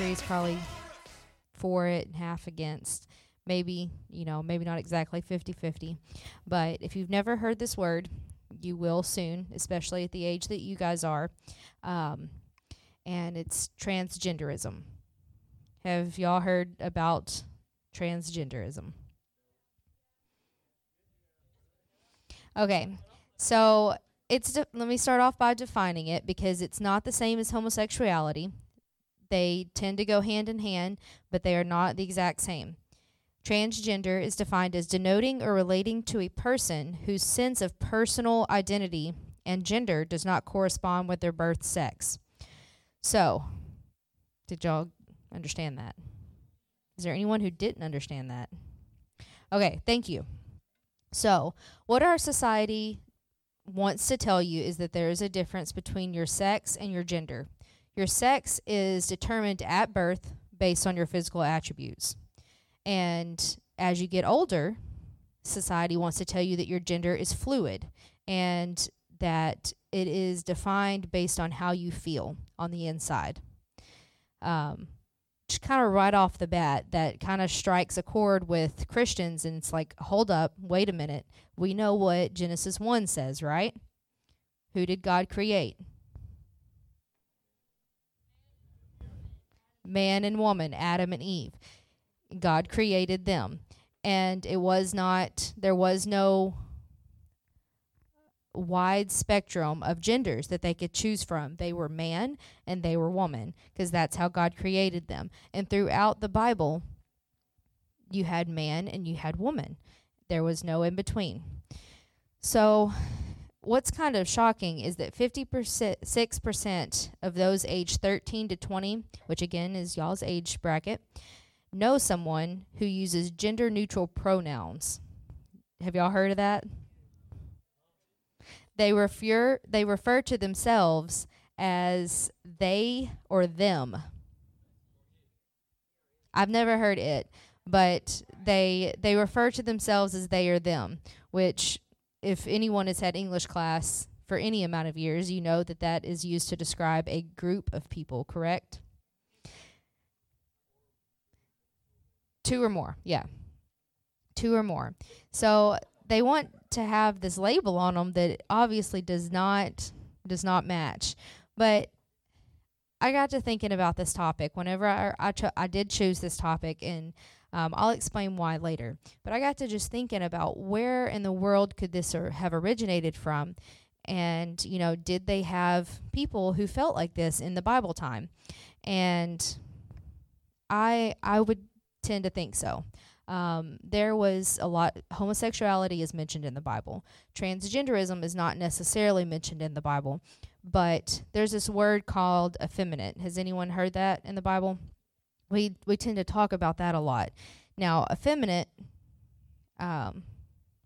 is probably for it and half against. Maybe, you know, maybe not exactly 50 50. But if you've never heard this word, you will soon, especially at the age that you guys are. Um, and it's transgenderism. Have y'all heard about transgenderism? Okay, so it's de- let me start off by defining it because it's not the same as homosexuality. They tend to go hand in hand, but they are not the exact same. Transgender is defined as denoting or relating to a person whose sense of personal identity and gender does not correspond with their birth sex. So, did y'all understand that? Is there anyone who didn't understand that? Okay, thank you. So, what our society wants to tell you is that there is a difference between your sex and your gender. Your sex is determined at birth based on your physical attributes. And as you get older, society wants to tell you that your gender is fluid and that it is defined based on how you feel on the inside. Um, just kind of right off the bat, that kind of strikes a chord with Christians, and it's like, hold up, wait a minute. We know what Genesis 1 says, right? Who did God create? Man and woman, Adam and Eve. God created them. And it was not, there was no wide spectrum of genders that they could choose from. They were man and they were woman because that's how God created them. And throughout the Bible, you had man and you had woman. There was no in between. So, what's kind of shocking is that 56% of those aged 13 to 20, which again is y'all's age bracket, know someone who uses gender neutral pronouns. Have y'all heard of that? They refer they refer to themselves as they or them. I've never heard it, but they they refer to themselves as they or them, which if anyone has had English class for any amount of years, you know that that is used to describe a group of people, correct? Two or more, yeah. Two or more. So they want to have this label on them that obviously does not does not match. But I got to thinking about this topic whenever I I, cho- I did choose this topic, and um, I'll explain why later. But I got to just thinking about where in the world could this or have originated from, and you know, did they have people who felt like this in the Bible time? And I I would tend to think so. Um, there was a lot homosexuality is mentioned in the bible transgenderism is not necessarily mentioned in the bible but there's this word called effeminate has anyone heard that in the bible we we tend to talk about that a lot. Now effeminate um,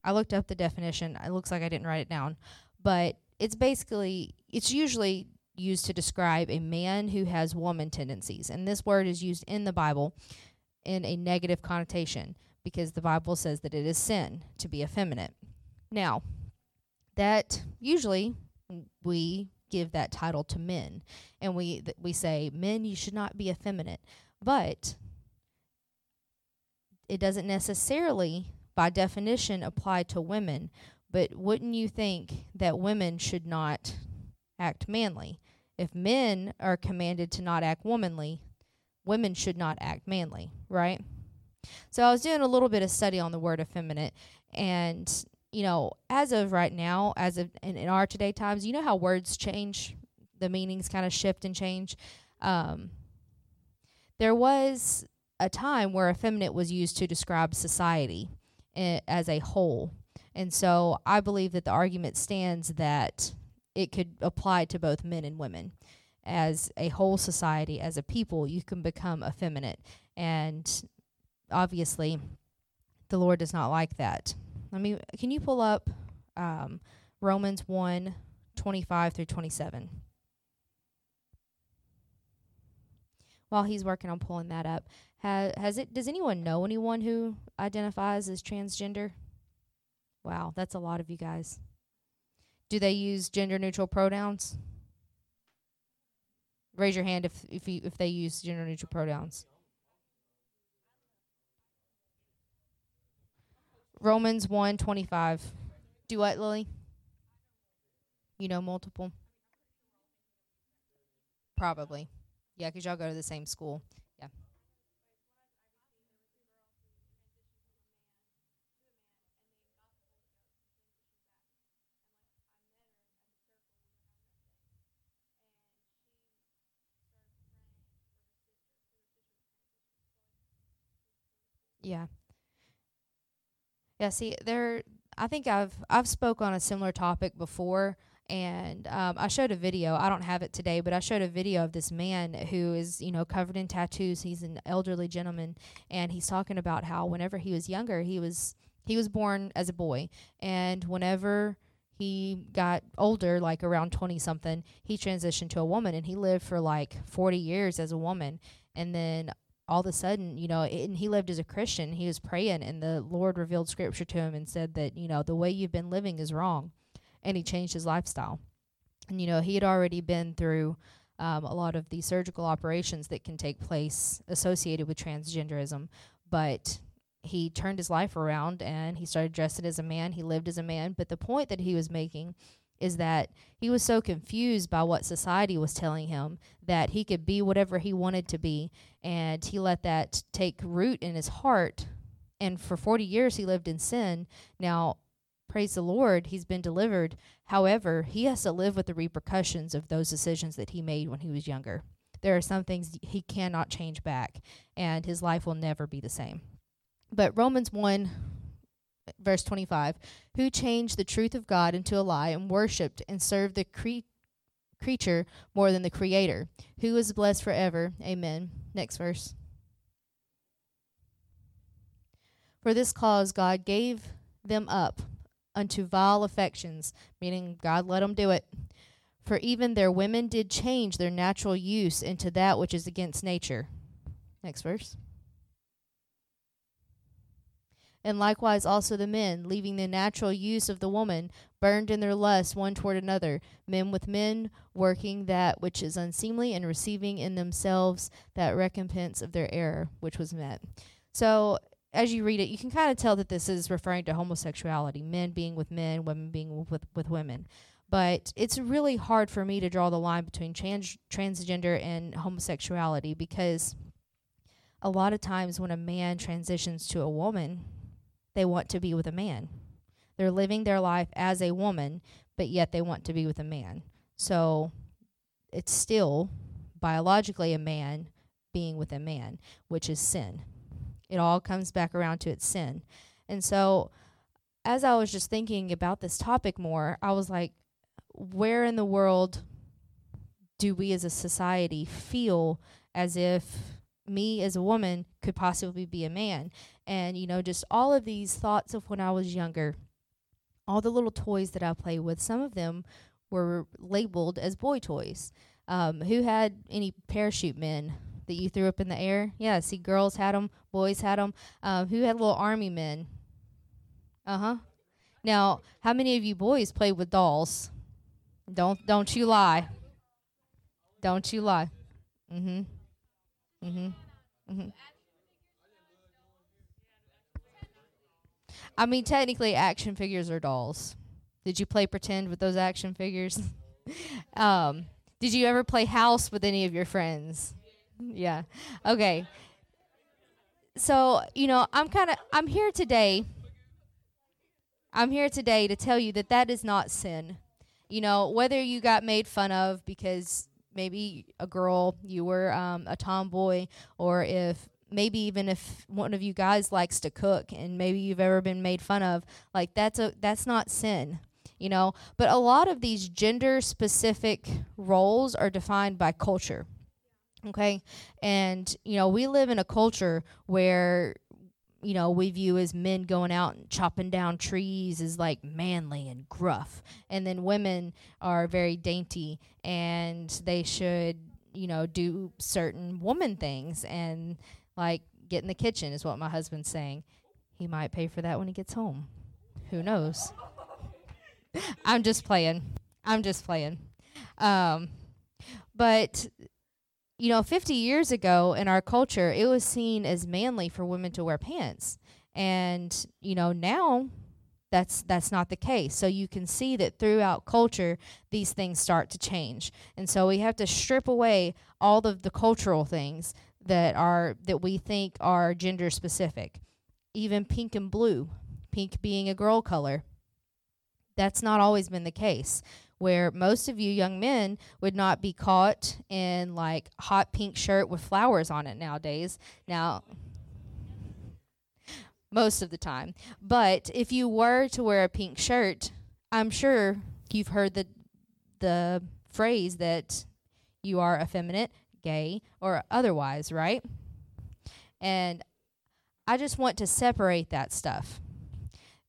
i looked up the definition. It looks like i didn't write it down. But it's basically it's usually used to describe a man who has woman tendencies. And this word is used in the bible in a negative connotation because the Bible says that it is sin to be effeminate. Now, that usually we give that title to men. And we th- we say men you should not be effeminate. But it doesn't necessarily by definition apply to women, but wouldn't you think that women should not act manly? If men are commanded to not act womanly, women should not act manly, right? So I was doing a little bit of study on the word effeminate, and you know, as of right now, as of in, in our today times, you know how words change, the meanings kind of shift and change. Um, there was a time where effeminate was used to describe society as a whole, and so I believe that the argument stands that it could apply to both men and women as a whole society, as a people, you can become effeminate. And obviously, the Lord does not like that. Let me, can you pull up um, Romans 1 25 through 27? While he's working on pulling that up, has has it? Does anyone know anyone who identifies as transgender? Wow, that's a lot of you guys. Do they use gender neutral pronouns? Raise your hand if if you, if they use gender neutral pronouns. Romans 1:25. Do what, Lily? You know multiple? Probably. Yeah, 'cause y'all go to the same school. Yeah. Yeah. Yeah, see, there I think I've I've spoke on a similar topic before and um, I showed a video. I don't have it today, but I showed a video of this man who is, you know, covered in tattoos. He's an elderly gentleman, and he's talking about how whenever he was younger, he was he was born as a boy, and whenever he got older, like around twenty something, he transitioned to a woman, and he lived for like forty years as a woman, and then all of a sudden, you know, and he lived as a Christian. He was praying, and the Lord revealed Scripture to him and said that you know the way you've been living is wrong and he changed his lifestyle. And you know, he had already been through um, a lot of the surgical operations that can take place associated with transgenderism, but he turned his life around and he started dressing as a man. He lived as a man. But the point that he was making is that he was so confused by what society was telling him that he could be whatever he wanted to be. And he let that take root in his heart. And for 40 years, he lived in sin. Now, praise the Lord, he's been delivered. However, he has to live with the repercussions of those decisions that he made when he was younger. There are some things he cannot change back, and his life will never be the same. But Romans 1, verse 25, who changed the truth of God into a lie and worshiped and served the cre- creature more than the creator, who is blessed forever. Amen. Next verse. For this cause God gave them up unto vile affections, meaning God let them do it. For even their women did change their natural use into that which is against nature. Next verse. And likewise also the men, leaving the natural use of the woman, burned in their lust one toward another, men with men, working that which is unseemly, and receiving in themselves that recompense of their error, which was met. So as you read it, you can kind of tell that this is referring to homosexuality, men being with men, women being with with women. But it's really hard for me to draw the line between trans- transgender and homosexuality because a lot of times when a man transitions to a woman, they want to be with a man. They're living their life as a woman, but yet they want to be with a man. So it's still biologically a man being with a man, which is sin. It all comes back around to its sin. And so, as I was just thinking about this topic more, I was like, where in the world do we as a society feel as if me as a woman could possibly be a man? And, you know, just all of these thoughts of when I was younger, all the little toys that I played with, some of them were labeled as boy toys. Um, who had any parachute men that you threw up in the air? Yeah, see, girls had them, boys had them. Um, who had little army men? Uh huh. Now, how many of you boys played with dolls? Don't don't you lie. Don't you lie. Mhm. Mhm. Mhm. I mean, technically, action figures are dolls. Did you play pretend with those action figures? um, did you ever play house with any of your friends? Yeah. Okay. So, you know, I'm kind of I'm here today. I'm here today to tell you that that is not sin. You know, whether you got made fun of because maybe a girl, you were um, a tomboy, or if maybe even if one of you guys likes to cook and maybe you've ever been made fun of, like that's a that's not sin you know but a lot of these gender specific roles are defined by culture okay and you know we live in a culture where you know we view as men going out and chopping down trees is like manly and gruff and then women are very dainty and they should you know, do certain woman things and like get in the kitchen is what my husband's saying. He might pay for that when he gets home. Who knows? I'm just playing. I'm just playing. Um, but you know, 50 years ago in our culture, it was seen as manly for women to wear pants. And, you know, now that's that's not the case. So you can see that throughout culture these things start to change. And so we have to strip away all of the cultural things that are that we think are gender specific. Even pink and blue, pink being a girl color. That's not always been the case where most of you young men would not be caught in like hot pink shirt with flowers on it nowadays. Now, most of the time. But if you were to wear a pink shirt, I'm sure you've heard the the phrase that you are effeminate, gay, or otherwise, right? And I just want to separate that stuff.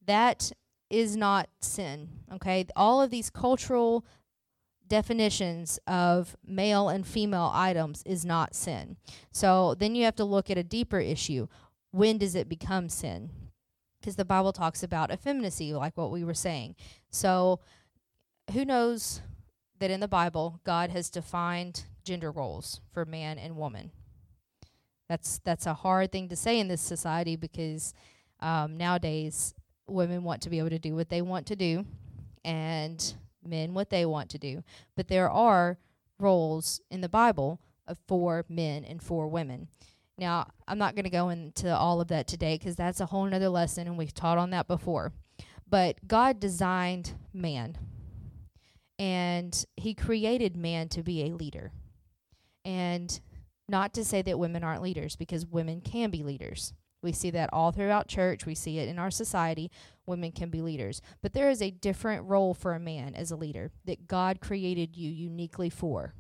That is not sin, okay? All of these cultural definitions of male and female items is not sin. So then you have to look at a deeper issue. When does it become sin? Because the Bible talks about effeminacy, like what we were saying. So who knows that in the Bible God has defined gender roles for man and woman? That's that's a hard thing to say in this society because um, nowadays women want to be able to do what they want to do and men what they want to do. But there are roles in the Bible for men and for women. Now, I'm not going to go into all of that today because that's a whole nother lesson, and we've taught on that before. But God designed man, and He created man to be a leader. And not to say that women aren't leaders, because women can be leaders. We see that all throughout church. We see it in our society. Women can be leaders. But there is a different role for a man as a leader that God created you uniquely for.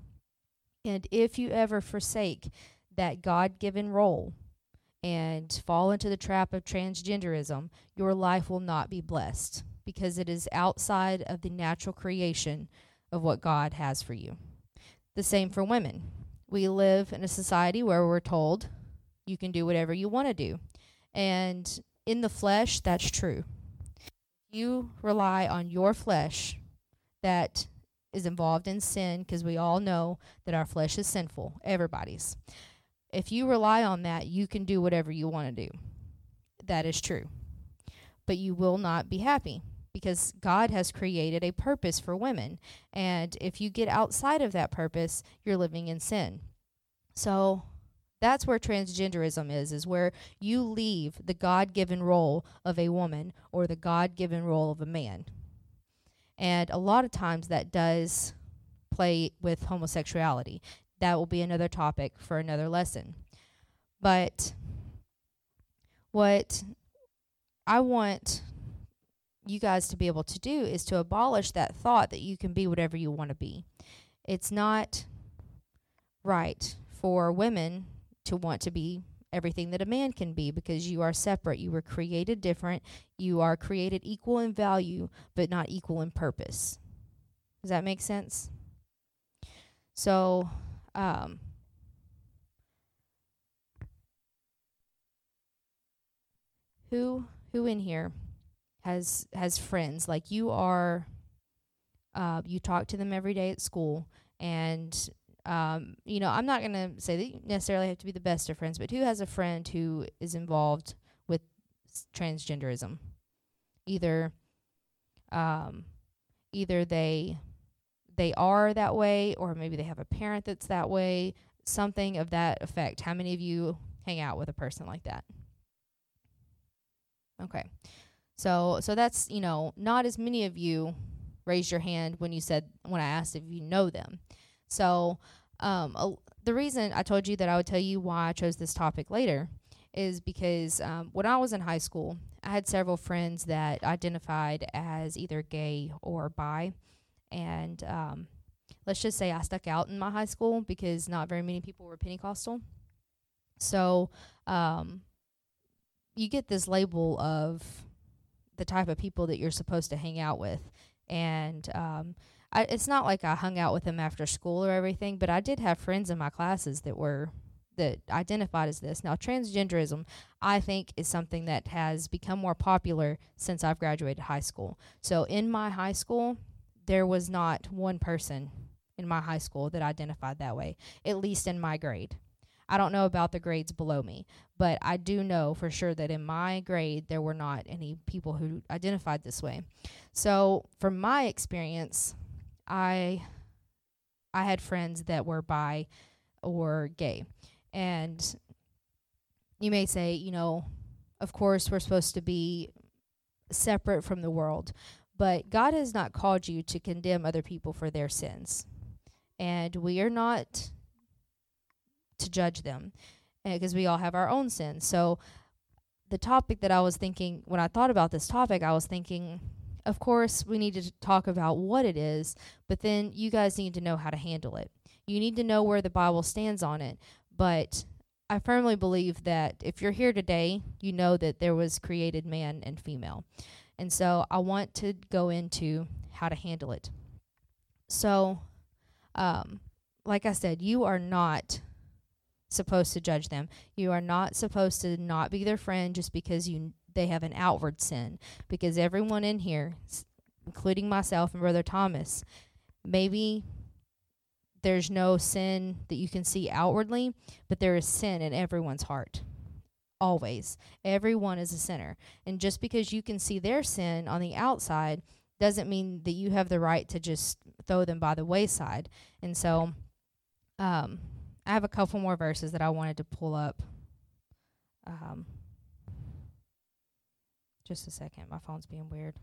And if you ever forsake that God given role and fall into the trap of transgenderism, your life will not be blessed because it is outside of the natural creation of what God has for you. The same for women. We live in a society where we're told you can do whatever you want to do. And in the flesh, that's true. You rely on your flesh that is involved in sin because we all know that our flesh is sinful, everybody's. If you rely on that, you can do whatever you want to do. That is true. But you will not be happy because God has created a purpose for women. And if you get outside of that purpose, you're living in sin. So that's where transgenderism is, is where you leave the God given role of a woman or the God given role of a man. And a lot of times that does play with homosexuality. That will be another topic for another lesson. But what I want you guys to be able to do is to abolish that thought that you can be whatever you want to be. It's not right for women to want to be everything that a man can be because you are separate. You were created different. You are created equal in value, but not equal in purpose. Does that make sense? So, um, who who in here has has friends like you are? Uh, you talk to them every day at school, and um, you know, I'm not going to say that you necessarily have to be the best of friends, but who has a friend who is involved with transgenderism? Either, um, either they they are that way, or maybe they have a parent that's that way. Something of that effect. How many of you hang out with a person like that? Okay, so so that's you know not as many of you raised your hand when you said when I asked if you know them. So, um, a, the reason I told you that I would tell you why I chose this topic later is because um, when I was in high school, I had several friends that identified as either gay or bi. And um, let's just say I stuck out in my high school because not very many people were Pentecostal. So um, you get this label of the type of people that you're supposed to hang out with. And um, I, it's not like I hung out with them after school or everything, but I did have friends in my classes that were that identified as this. Now, transgenderism, I think, is something that has become more popular since I've graduated high school. So, in my high school, there was not one person in my high school that identified that way, at least in my grade. I don't know about the grades below me, but I do know for sure that in my grade there were not any people who identified this way. So, from my experience, I I had friends that were bi or gay. And you may say, you know, of course we're supposed to be separate from the world, but God has not called you to condemn other people for their sins. And we are not to judge them eh, because we all have our own sins. So, the topic that I was thinking when I thought about this topic, I was thinking, of course, we need to talk about what it is, but then you guys need to know how to handle it. You need to know where the Bible stands on it. But I firmly believe that if you're here today, you know that there was created man and female. And so I want to go into how to handle it. So, um, like I said, you are not supposed to judge them. You are not supposed to not be their friend just because you they have an outward sin. Because everyone in here, including myself and Brother Thomas, maybe there's no sin that you can see outwardly, but there is sin in everyone's heart. Always. Everyone is a sinner. And just because you can see their sin on the outside doesn't mean that you have the right to just throw them by the wayside. And so um, I have a couple more verses that I wanted to pull up. Um, just a second. My phone's being weird.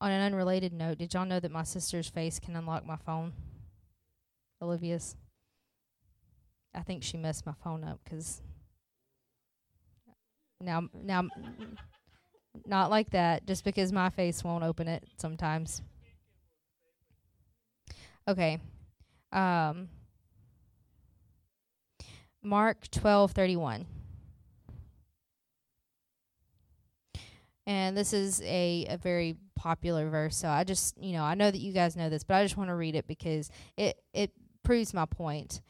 On an unrelated note, did y'all know that my sister's face can unlock my phone? Olivia's. I think she messed my phone up because now, now, not like that. Just because my face won't open it sometimes. Okay. Um, Mark twelve thirty one. And this is a, a very popular verse. So I just, you know, I know that you guys know this, but I just want to read it because it, it proves my point.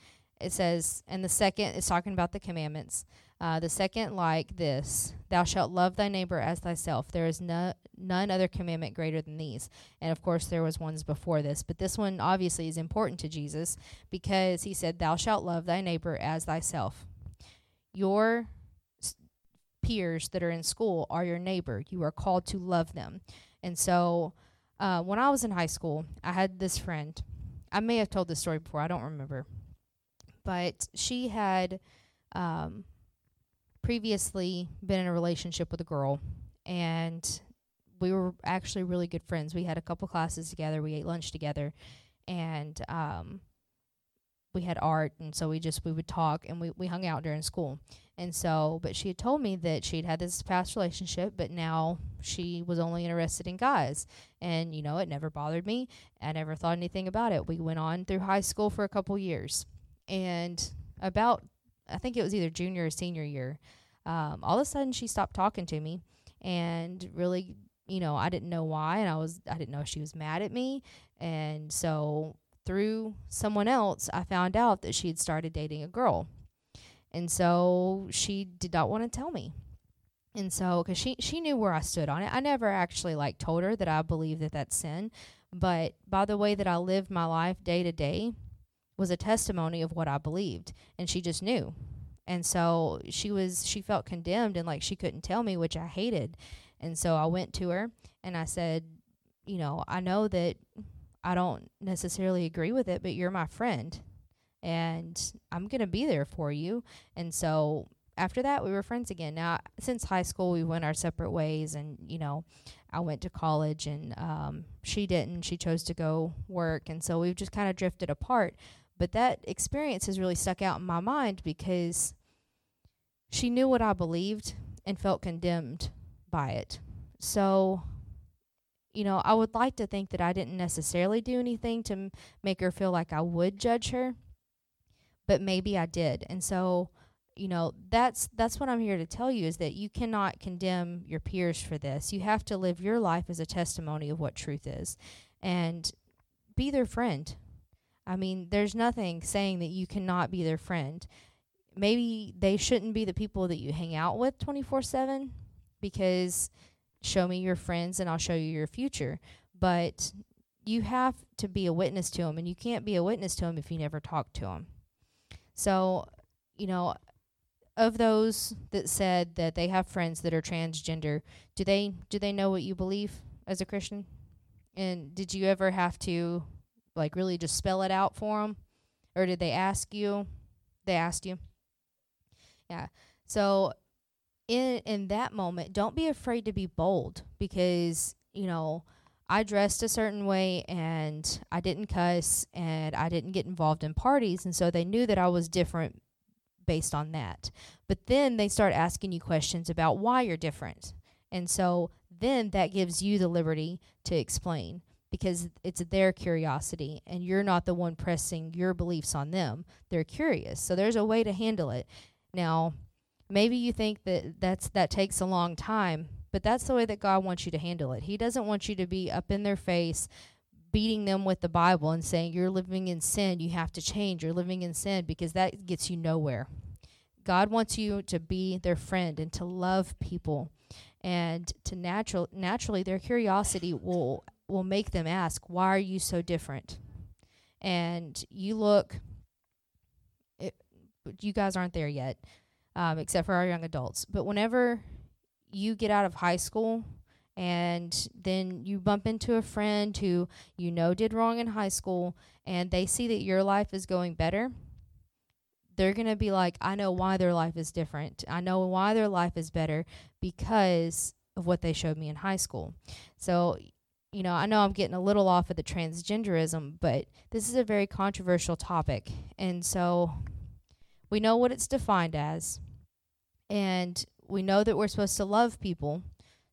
It says, and the second is talking about the commandments. Uh, the second, like this, thou shalt love thy neighbor as thyself. There is no, none other commandment greater than these. And of course, there was ones before this, but this one obviously is important to Jesus because he said, "Thou shalt love thy neighbor as thyself." Your peers that are in school are your neighbor. You are called to love them. And so, uh, when I was in high school, I had this friend. I may have told this story before. I don't remember, but she had. Um, previously been in a relationship with a girl, and we were actually really good friends. We had a couple classes together. We ate lunch together, and um, we had art, and so we just we would talk and we we hung out during school. And so, but she had told me that she'd had this past relationship, but now she was only interested in guys. And you know, it never bothered me. I never thought anything about it. We went on through high school for a couple years, and about I think it was either junior or senior year um, all of a sudden she stopped talking to me and really you know i didn't know why and i was i didn't know she was mad at me and so through someone else i found out that she had started dating a girl. And so she did not want to tell me. And so because she she knew where i stood on it. I never actually like told her that i believe that that's sin. But by the way that i lived my life day to day was a testimony of what i believed and she just knew. And so she was she felt condemned and like she couldn't tell me which i hated. And so i went to her and i said you know i know that i don't necessarily agree with it but you're my friend and i'm going to be there for you. And so after that we were friends again. Now since high school we went our separate ways and you know i went to college and um, she didn't. She chose to go work and so we've just kind of drifted apart. But that experience has really stuck out in my mind because she knew what I believed and felt condemned by it. So, you know, I would like to think that I didn't necessarily do anything to m- make her feel like I would judge her, but maybe I did. And so, you know that's that's what i'm here to tell you is that you cannot condemn your peers for this. You have to live your life as a testimony of what truth is and be their friend. I mean there's nothing saying that you cannot be their friend. Maybe they shouldn't be the people that you hang out with 24/7 because show me your friends and I'll show you your future but you have to be a witness to them and you can't be a witness to them if you never talk to them so you know of those that said that they have friends that are transgender, do they do they know what you believe as a Christian? And did you ever have to like really just spell it out for them, or did they ask you? They asked you. Yeah. So in in that moment, don't be afraid to be bold because you know I dressed a certain way and I didn't cuss and I didn't get involved in parties, and so they knew that I was different based on that. But then they start asking you questions about why you're different. And so then that gives you the liberty to explain because it's their curiosity and you're not the one pressing your beliefs on them. They're curious. So there's a way to handle it. Now, maybe you think that that's that takes a long time, but that's the way that God wants you to handle it. He doesn't want you to be up in their face beating them with the Bible and saying you're living in sin, you have to change, you're living in sin because that gets you nowhere. God wants you to be their friend and to love people and to natural naturally their curiosity will will make them ask, "Why are you so different?" And you look it, you guys aren't there yet. Um, except for our young adults. But whenever you get out of high school and then you bump into a friend who you know did wrong in high school and they see that your life is going better they're going to be like i know why their life is different. I know why their life is better because of what they showed me in high school. So you know i know i'm getting a little off of the transgenderism but this is a very controversial topic. And so we know what it's defined as and we know that we're supposed to love people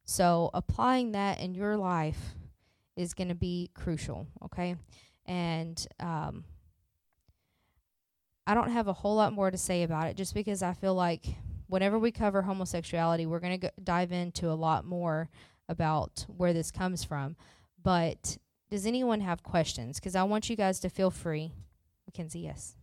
so applying that in your life is going to be crucial, okay? And um, I don't have a whole lot more to say about it just because I feel like whenever we cover homosexuality, we're going to dive into a lot more about where this comes from. But does anyone have questions? Because I want you guys to feel free. Mackenzie, yes.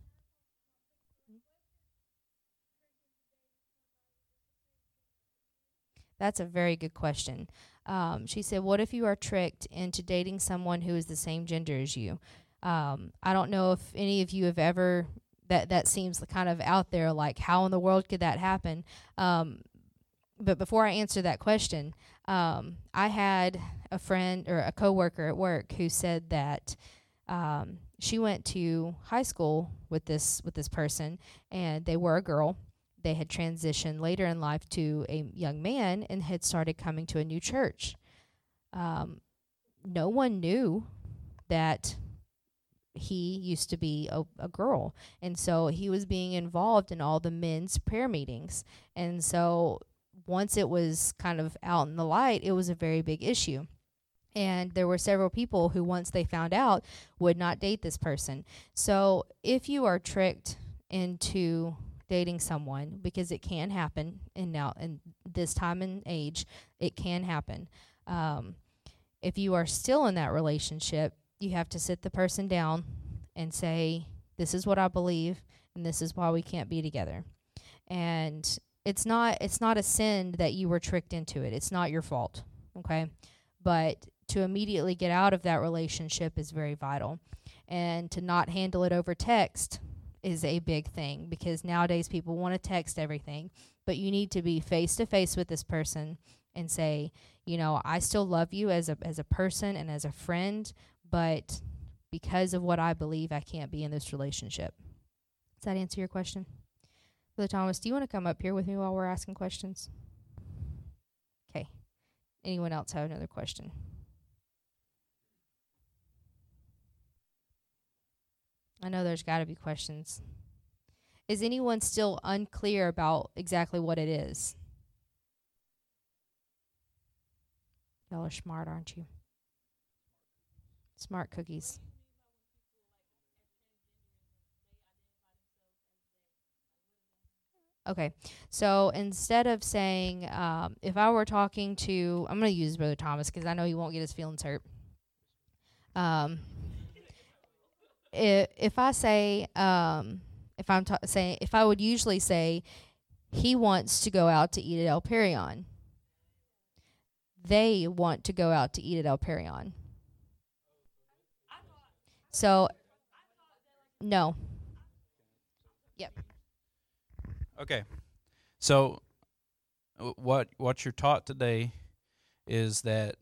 That's a very good question. Um, she said, What if you are tricked into dating someone who is the same gender as you? Um, I don't know if any of you have ever, that, that seems kind of out there, like, how in the world could that happen? Um, but before I answer that question, um, I had a friend or a coworker at work who said that um, she went to high school with this with this person, and they were a girl, they had transitioned later in life to a young man and had started coming to a new church. Um, no one knew that he used to be a, a girl. And so he was being involved in all the men's prayer meetings. And so once it was kind of out in the light, it was a very big issue. And there were several people who, once they found out, would not date this person. So if you are tricked into dating someone because it can happen and now in this time and age it can happen. Um, if you are still in that relationship you have to sit the person down and say this is what i believe and this is why we can't be together. And it's not it's not a sin that you were tricked into it. It's not your fault okay? But to immediately get out of that relationship is very vital. And to not handle it over text is a big thing because nowadays people want to text everything, but you need to be face to face with this person and say, you know, I still love you as a as a person and as a friend, but because of what I believe, I can't be in this relationship. Does that answer your question? Brother Thomas, do you want to come up here with me while we're asking questions? Okay. Anyone else have another question? I know there's got to be questions. Is anyone still unclear about exactly what it is? Y'all are smart, aren't you? Smart cookies. Okay. So instead of saying, um, if I were talking to, I'm going to use Brother Thomas because I know he won't get his feelings hurt. Um, if, if I say, um, if I'm ta- saying, if I would usually say, he wants to go out to eat at El Perion. They want to go out to eat at El Perion. So, no. Yep. Okay. So uh, what what you're taught today is that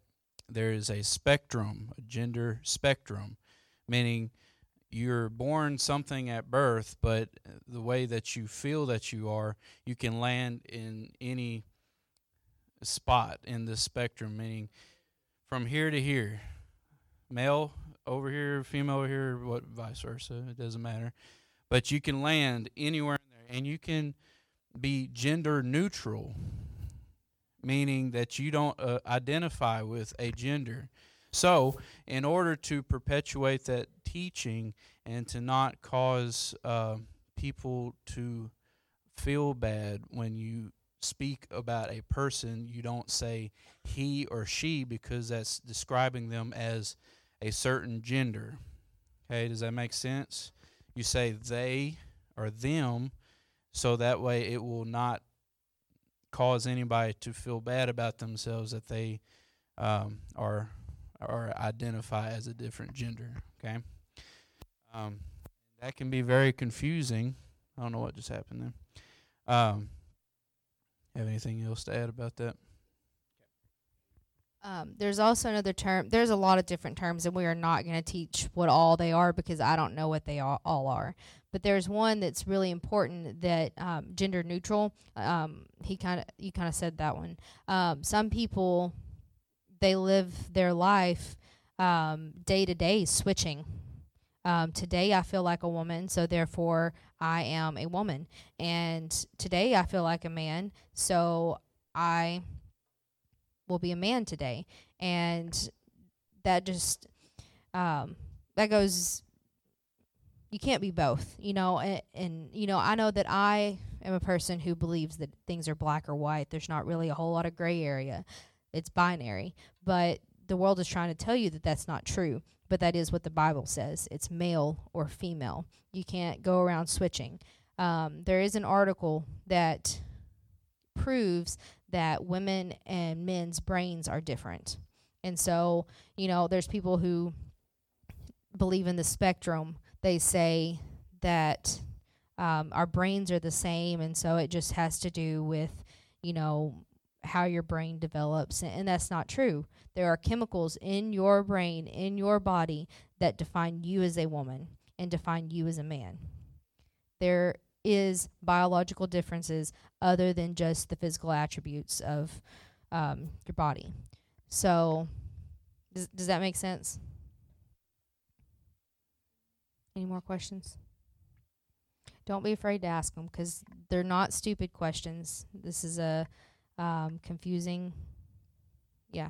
there is a spectrum, a gender spectrum, meaning you're born something at birth, but the way that you feel that you are, you can land in any spot in the spectrum, meaning from here to here, male over here, female over here, what vice versa, it doesn't matter. But you can land anywhere in there, and you can be gender neutral, meaning that you don't uh, identify with a gender. So, in order to perpetuate that teaching and to not cause uh, people to feel bad when you speak about a person, you don't say he or she because that's describing them as a certain gender. Okay, does that make sense? You say they or them so that way it will not cause anybody to feel bad about themselves that they um, are or identify as a different gender. Okay, um, that can be very confusing. I don't know what just happened there. Um, have anything else to add about that? Um, there's also another term. There's a lot of different terms, and we are not going to teach what all they are because I don't know what they all, are. But there's one that's really important that um, gender neutral. Um, he kind of you kind of said that one. Um, some people they live their life um, day to day switching. Um, today I feel like a woman, so therefore I am a woman. And today I feel like a man, so I will be a man today. And that just um, that goes you can't be both, you know, and, and you know, I know that I am a person who believes that things are black or white. There's not really a whole lot of gray area. It's binary. But the world is trying to tell you that that's not true. But that is what the Bible says. It's male or female. You can't go around switching. Um, there is an article that proves that women and men's brains are different. And so, you know, there's people who believe in the spectrum. They say that um, our brains are the same, and so it just has to do with, you know, how your brain develops. And, that's not true. There are chemicals in your brain, in your body, that define you as a woman and define you as a man. There is biological differences other than just the physical attributes of um, your body. So, does, does that make sense? Any more questions? Don't be afraid to ask them because they're not stupid questions. This is a um, confusing, yeah.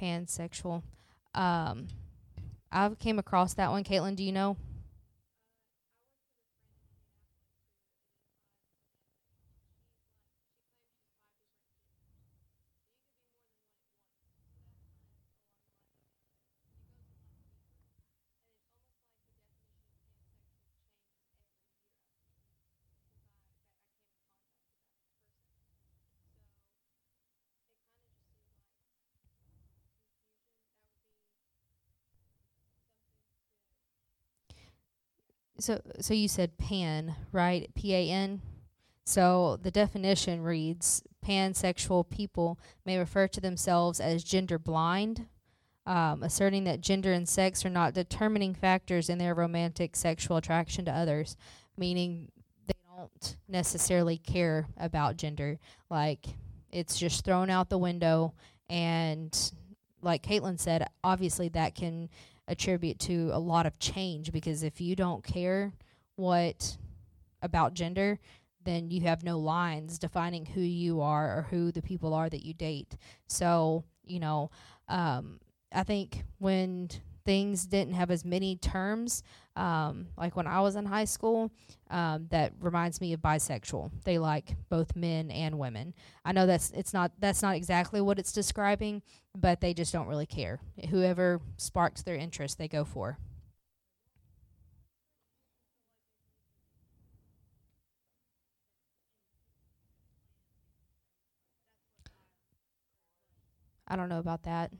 Pansexual. Um, I've came across that one. Caitlin, do you know? So, so you said pan, right? P A N. So the definition reads: pansexual people may refer to themselves as gender blind, um, asserting that gender and sex are not determining factors in their romantic sexual attraction to others, meaning they don't necessarily care about gender. Like it's just thrown out the window, and like Caitlin said, obviously that can attribute to a lot of change because if you don't care what about gender, then you have no lines defining who you are or who the people are that you date. So, you know, um, I think when things didn't have as many terms um, like when I was in high school. Um, that reminds me of bisexual. They like both men and women. I know that's it's not that's not exactly what it's describing, but they just don't really care. Whoever sparks their interest, they go for. I don't know about that.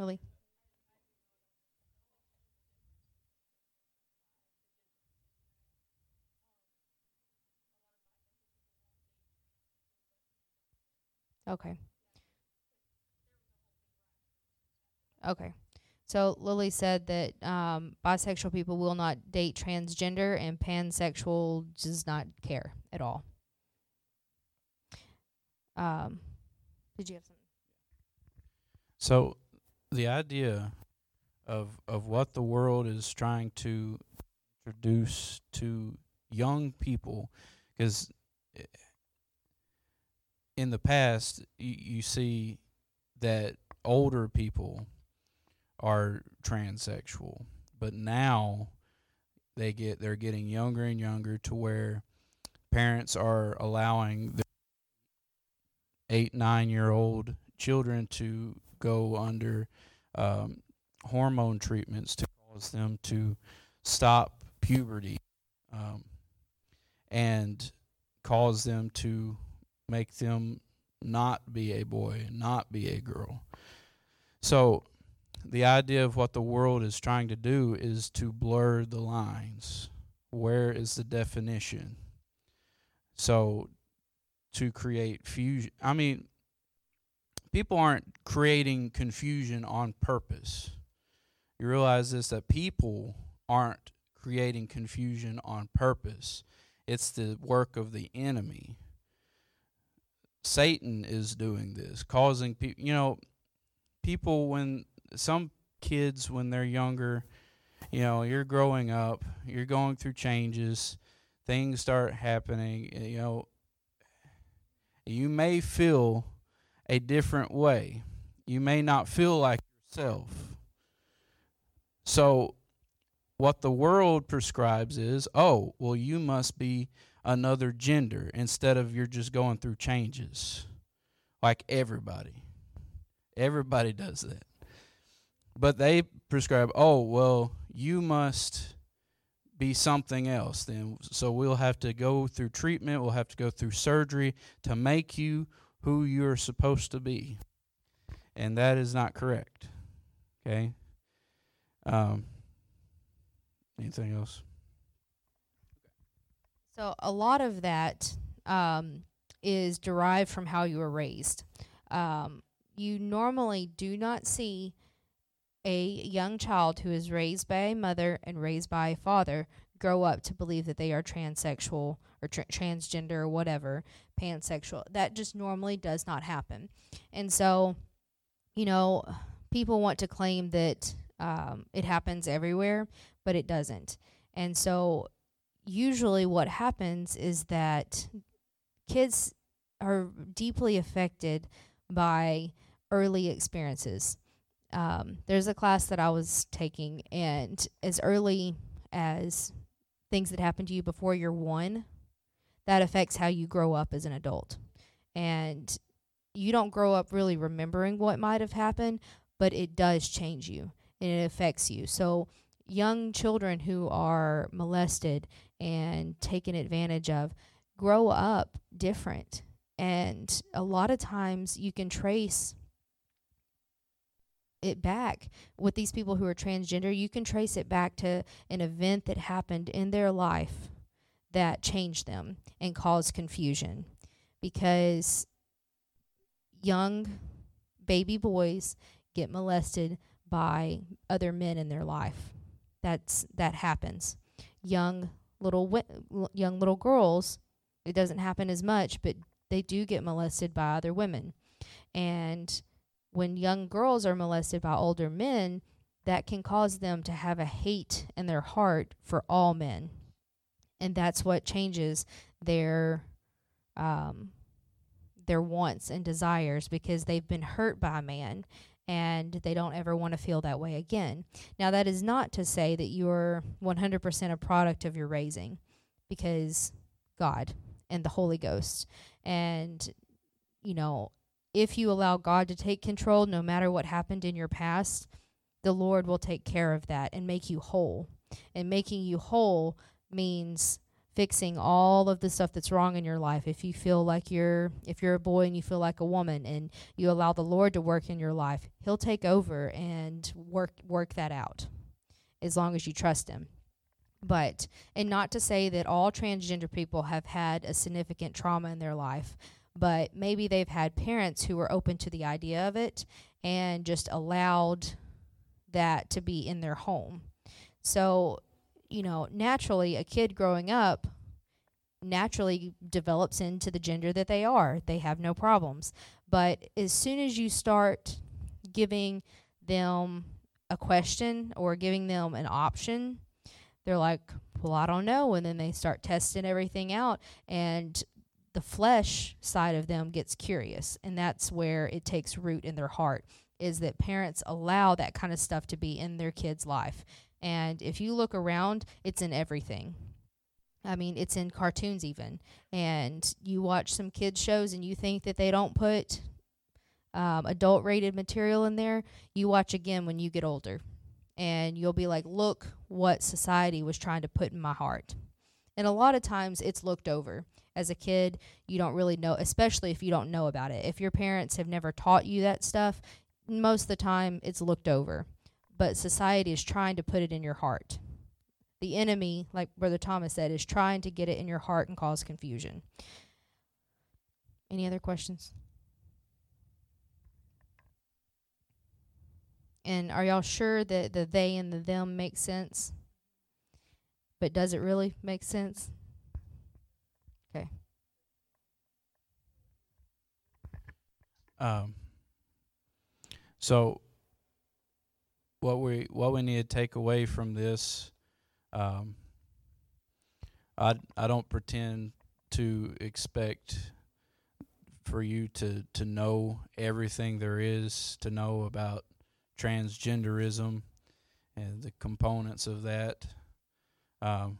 Really? Okay. Okay. So Lily said that um, bisexual people will not date transgender, and pansexual does not care at all. Um, did you have something? So the idea of of what the world is trying to introduce to young people because eh, in the past you, you see that older people are transsexual but now they get they're getting younger and younger to where parents are allowing their eight nine year old children to go under um, hormone treatments to cause them to stop puberty um, and cause them to make them not be a boy, not be a girl. So, the idea of what the world is trying to do is to blur the lines. Where is the definition? So, to create fusion, I mean, people aren't creating confusion on purpose. You realize this that people aren't creating confusion on purpose. It's the work of the enemy. Satan is doing this, causing people, you know, people when some kids when they're younger, you know, you're growing up, you're going through changes, things start happening, you know, you may feel a different way. You may not feel like yourself. So, what the world prescribes is oh, well, you must be another gender instead of you're just going through changes like everybody. Everybody does that. But they prescribe, oh, well, you must be something else then. So we'll have to go through treatment, we'll have to go through surgery to make you who you're supposed to be. And that is not correct. Okay? Um, anything else? So a lot of that um, is derived from how you were raised. Um, you normally do not see a young child who is raised by a mother and raised by a father grow up to believe that they are transsexual or tra- transgender or whatever, pansexual. That just normally does not happen. And so, you know, people want to claim that um, it happens everywhere, but it doesn't. And so, usually, what happens is that kids are deeply affected by early experiences. Um, there's a class that I was taking, and as early as things that happen to you before you're one, that affects how you grow up as an adult. And you don't grow up really remembering what might have happened, but it does change you and it affects you. So, young children who are molested and taken advantage of grow up different. And a lot of times you can trace it back with these people who are transgender. You can trace it back to an event that happened in their life that changed them and caused confusion because young baby boys get molested by other men in their life. That's that happens. Young little wi- young little girls, it doesn't happen as much, but they do get molested by other women. And when young girls are molested by older men, that can cause them to have a hate in their heart for all men. And that's what changes their um, their wants and desires because they've been hurt by a man and they don't ever want to feel that way again. Now, that is not to say that you're 100% a product of your raising because God and the Holy Ghost. And, you know, if you allow God to take control, no matter what happened in your past, the Lord will take care of that and make you whole. And making you whole means fixing all of the stuff that's wrong in your life. If you feel like you're if you're a boy and you feel like a woman and you allow the Lord to work in your life, he'll take over and work work that out as long as you trust him. But and not to say that all transgender people have had a significant trauma in their life, but maybe they've had parents who were open to the idea of it and just allowed that to be in their home. So you know, naturally, a kid growing up naturally develops into the gender that they are. They have no problems. But as soon as you start giving them a question or giving them an option, they're like, well, I don't know. And then they start testing everything out. And the flesh side of them gets curious. And that's where it takes root in their heart is that parents allow that kind of stuff to be in their kid's life. And if you look around, it's in everything. I mean, it's in cartoons even. And you watch some kids shows and you think that they don't put um, adult rated material in there. You watch again when you get older. And you'll be like, look what society was trying to put in my heart. And a lot of times it's looked over. As a kid, you don't really know, especially if you don't know about it. If your parents have never taught you that stuff, most of the time it's looked over but society is trying to put it in your heart. The enemy, like Brother Thomas said, is trying to get it in your heart and cause confusion. Any other questions? And are y'all sure that the they and the them make sense? But does it really make sense? Okay. Um, so what we what we need to take away from this um, I I don't pretend to expect for you to to know everything there is to know about transgenderism and the components of that. Um,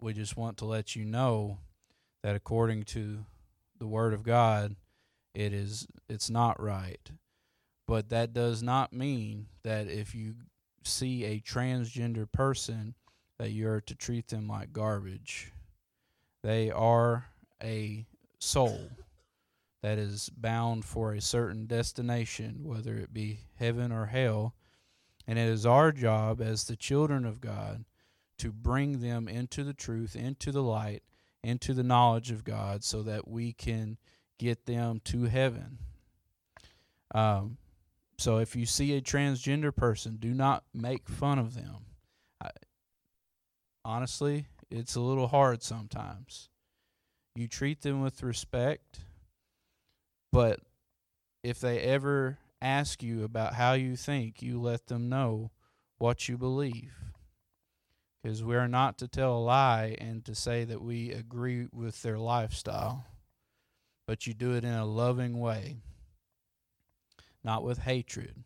we just want to let you know that according to the Word of God, it is it's not right. But that does not mean that if you see a transgender person that you're to treat them like garbage. They are a soul that is bound for a certain destination, whether it be heaven or hell. And it is our job as the children of God to bring them into the truth, into the light, into the knowledge of God, so that we can get them to heaven. Um, so if you see a transgender person, do not make fun of them. I, honestly, it's a little hard sometimes. You treat them with respect, but if they ever ask you about how you think, you let them know what you believe. Because we are not to tell a lie and to say that we agree with their lifestyle, but you do it in a loving way not with hatred.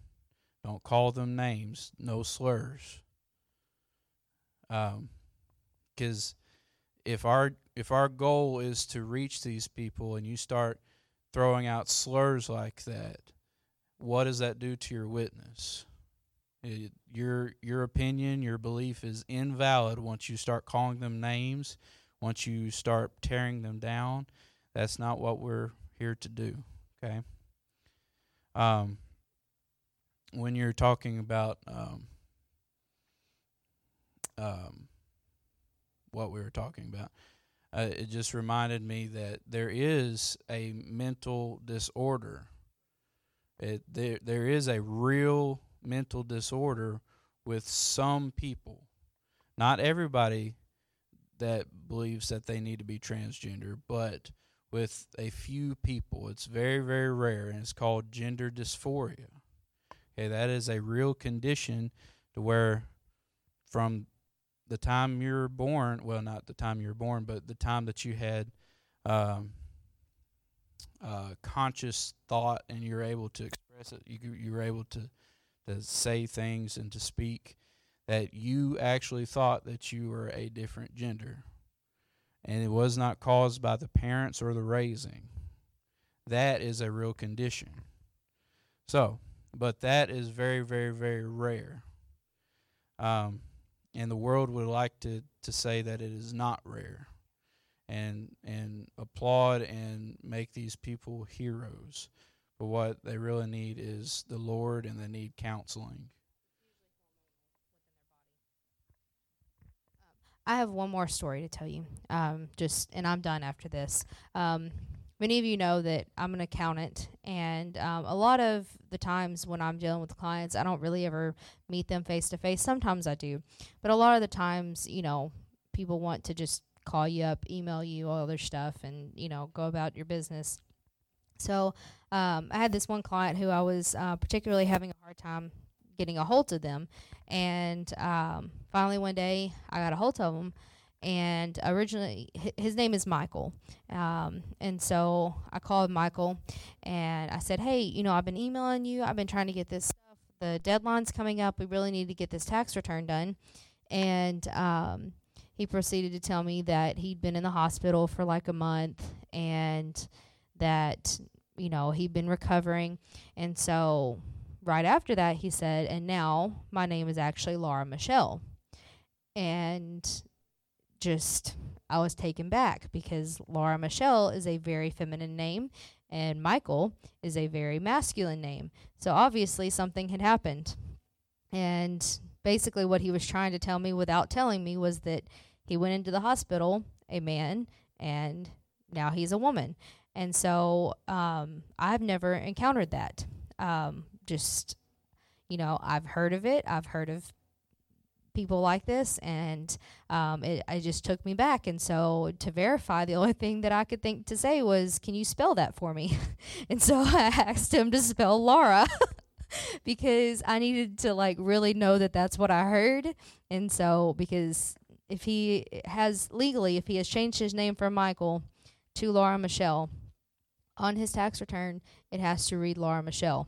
Don't call them names, no slurs. Um, because if our if our goal is to reach these people and you start throwing out slurs like that, what does that do to your witness? Your your opinion, your belief is invalid once you start calling them names, once you start tearing them down. That's not what we're here to do. Okay. Um, when you're talking about um, um, what we were talking about, uh, it just reminded me that there is a mental disorder. It there there is a real mental disorder with some people. Not everybody that believes that they need to be transgender, but with a few people. It's very, very rare, and it's called gender dysphoria. Okay, that is a real condition to where from the time you're born, well, not the time you're born, but the time that you had um, uh, conscious thought and you're able to express it. You you're able to to say things and to speak that you actually thought that you were a different gender, and it was not caused by the parents or the raising. That is a real condition. So, but that is very, very, very rare. Um, and the world would like to, to say that it is not rare and and applaud and make these people heroes. But what they really need is the Lord and they need counseling. I have one more story to tell you. Um, just and I'm done after this. Um, many of you know that I'm an accountant, and um, a lot of the times when I'm dealing with clients, I don't really ever meet them face to face. Sometimes I do, but a lot of the times, you know, people want to just call you up, email you all their stuff, and you know, go about your business. So um, I had this one client who I was uh, particularly having a hard time getting a hold of them, and um, finally one day I got a hold of him. And originally, his name is Michael. Um, and so I called Michael and I said, Hey, you know, I've been emailing you. I've been trying to get this stuff. The deadline's coming up. We really need to get this tax return done. And um, he proceeded to tell me that he'd been in the hospital for like a month and that, you know, he'd been recovering. And so right after that, he said, And now my name is actually Laura Michelle. And just, I was taken back because Laura Michelle is a very feminine name and Michael is a very masculine name. So obviously something had happened. And basically, what he was trying to tell me without telling me was that he went into the hospital, a man, and now he's a woman. And so um, I've never encountered that. Um, just, you know, I've heard of it. I've heard of people like this, and um, it, it just took me back. And so to verify, the only thing that I could think to say was, "Can you spell that for me?" and so I asked him to spell Laura. because I needed to like really know that that's what I heard. And so because if he has legally if he has changed his name from Michael to Laura Michelle on his tax return, it has to read Laura Michelle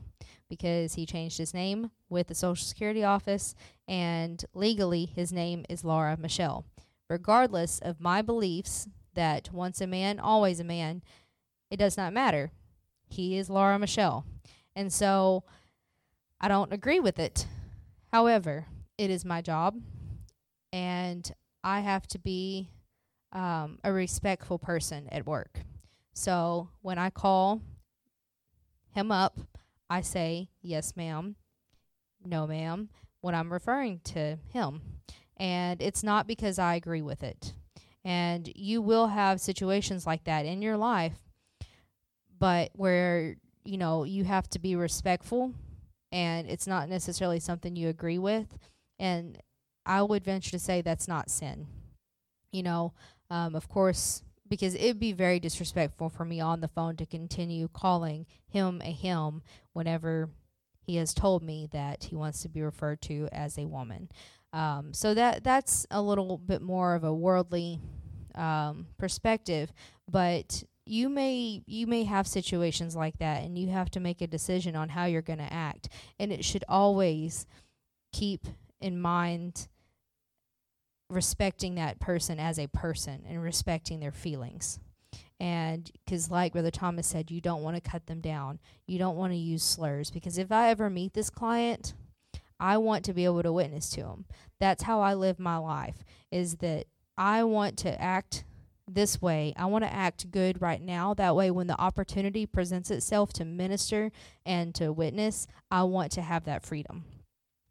because he changed his name with the Social Security office and legally his name is Laura Michelle. Regardless of my beliefs that once a man, always a man, it does not matter. He is Laura Michelle. And so I don't agree with it. However, it is my job and I have to be um, a respectful person at work. So when I call him up, I say, yes, ma'am, no, ma'am, when I'm referring to him. And it's not because I agree with it. And you will have situations like that in your life, but where, you know, you have to be respectful and it's not necessarily something you agree with. And I would venture to say that's not sin. You know, um, of course, because it'd be very disrespectful for me on the phone to continue calling him a him whenever he has told me that he wants to be referred to as a woman. Um, so that that's a little bit more of a worldly um, perspective, but you may you may have situations like that, and you have to make a decision on how you're going to act, and it should always keep in mind respecting that person as a person and respecting their feelings. And because, like Brother Thomas said, you don't want to cut them down. You don't want to use slurs. Because if I ever meet this client, I want to be able to witness to him. That's how I live my life, is that I want to act this way. I want to act good right now. That way, when the opportunity presents itself to minister and to witness, I want to have that freedom.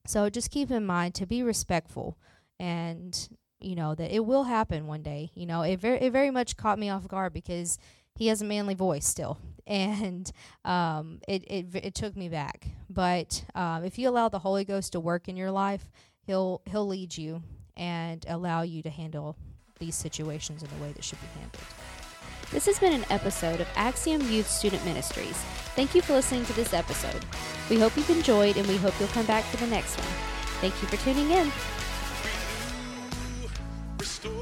So just keep in mind to be respectful and you know that it will happen one day. You know, it very it very much caught me off guard because he has a manly voice still, and um, it it it took me back. But um, if you allow the Holy Ghost to work in your life, he'll he'll lead you and allow you to handle these situations in the way that should be handled. This has been an episode of Axiom Youth Student Ministries. Thank you for listening to this episode. We hope you've enjoyed and we hope you'll come back for the next one. Thank you for tuning in restore.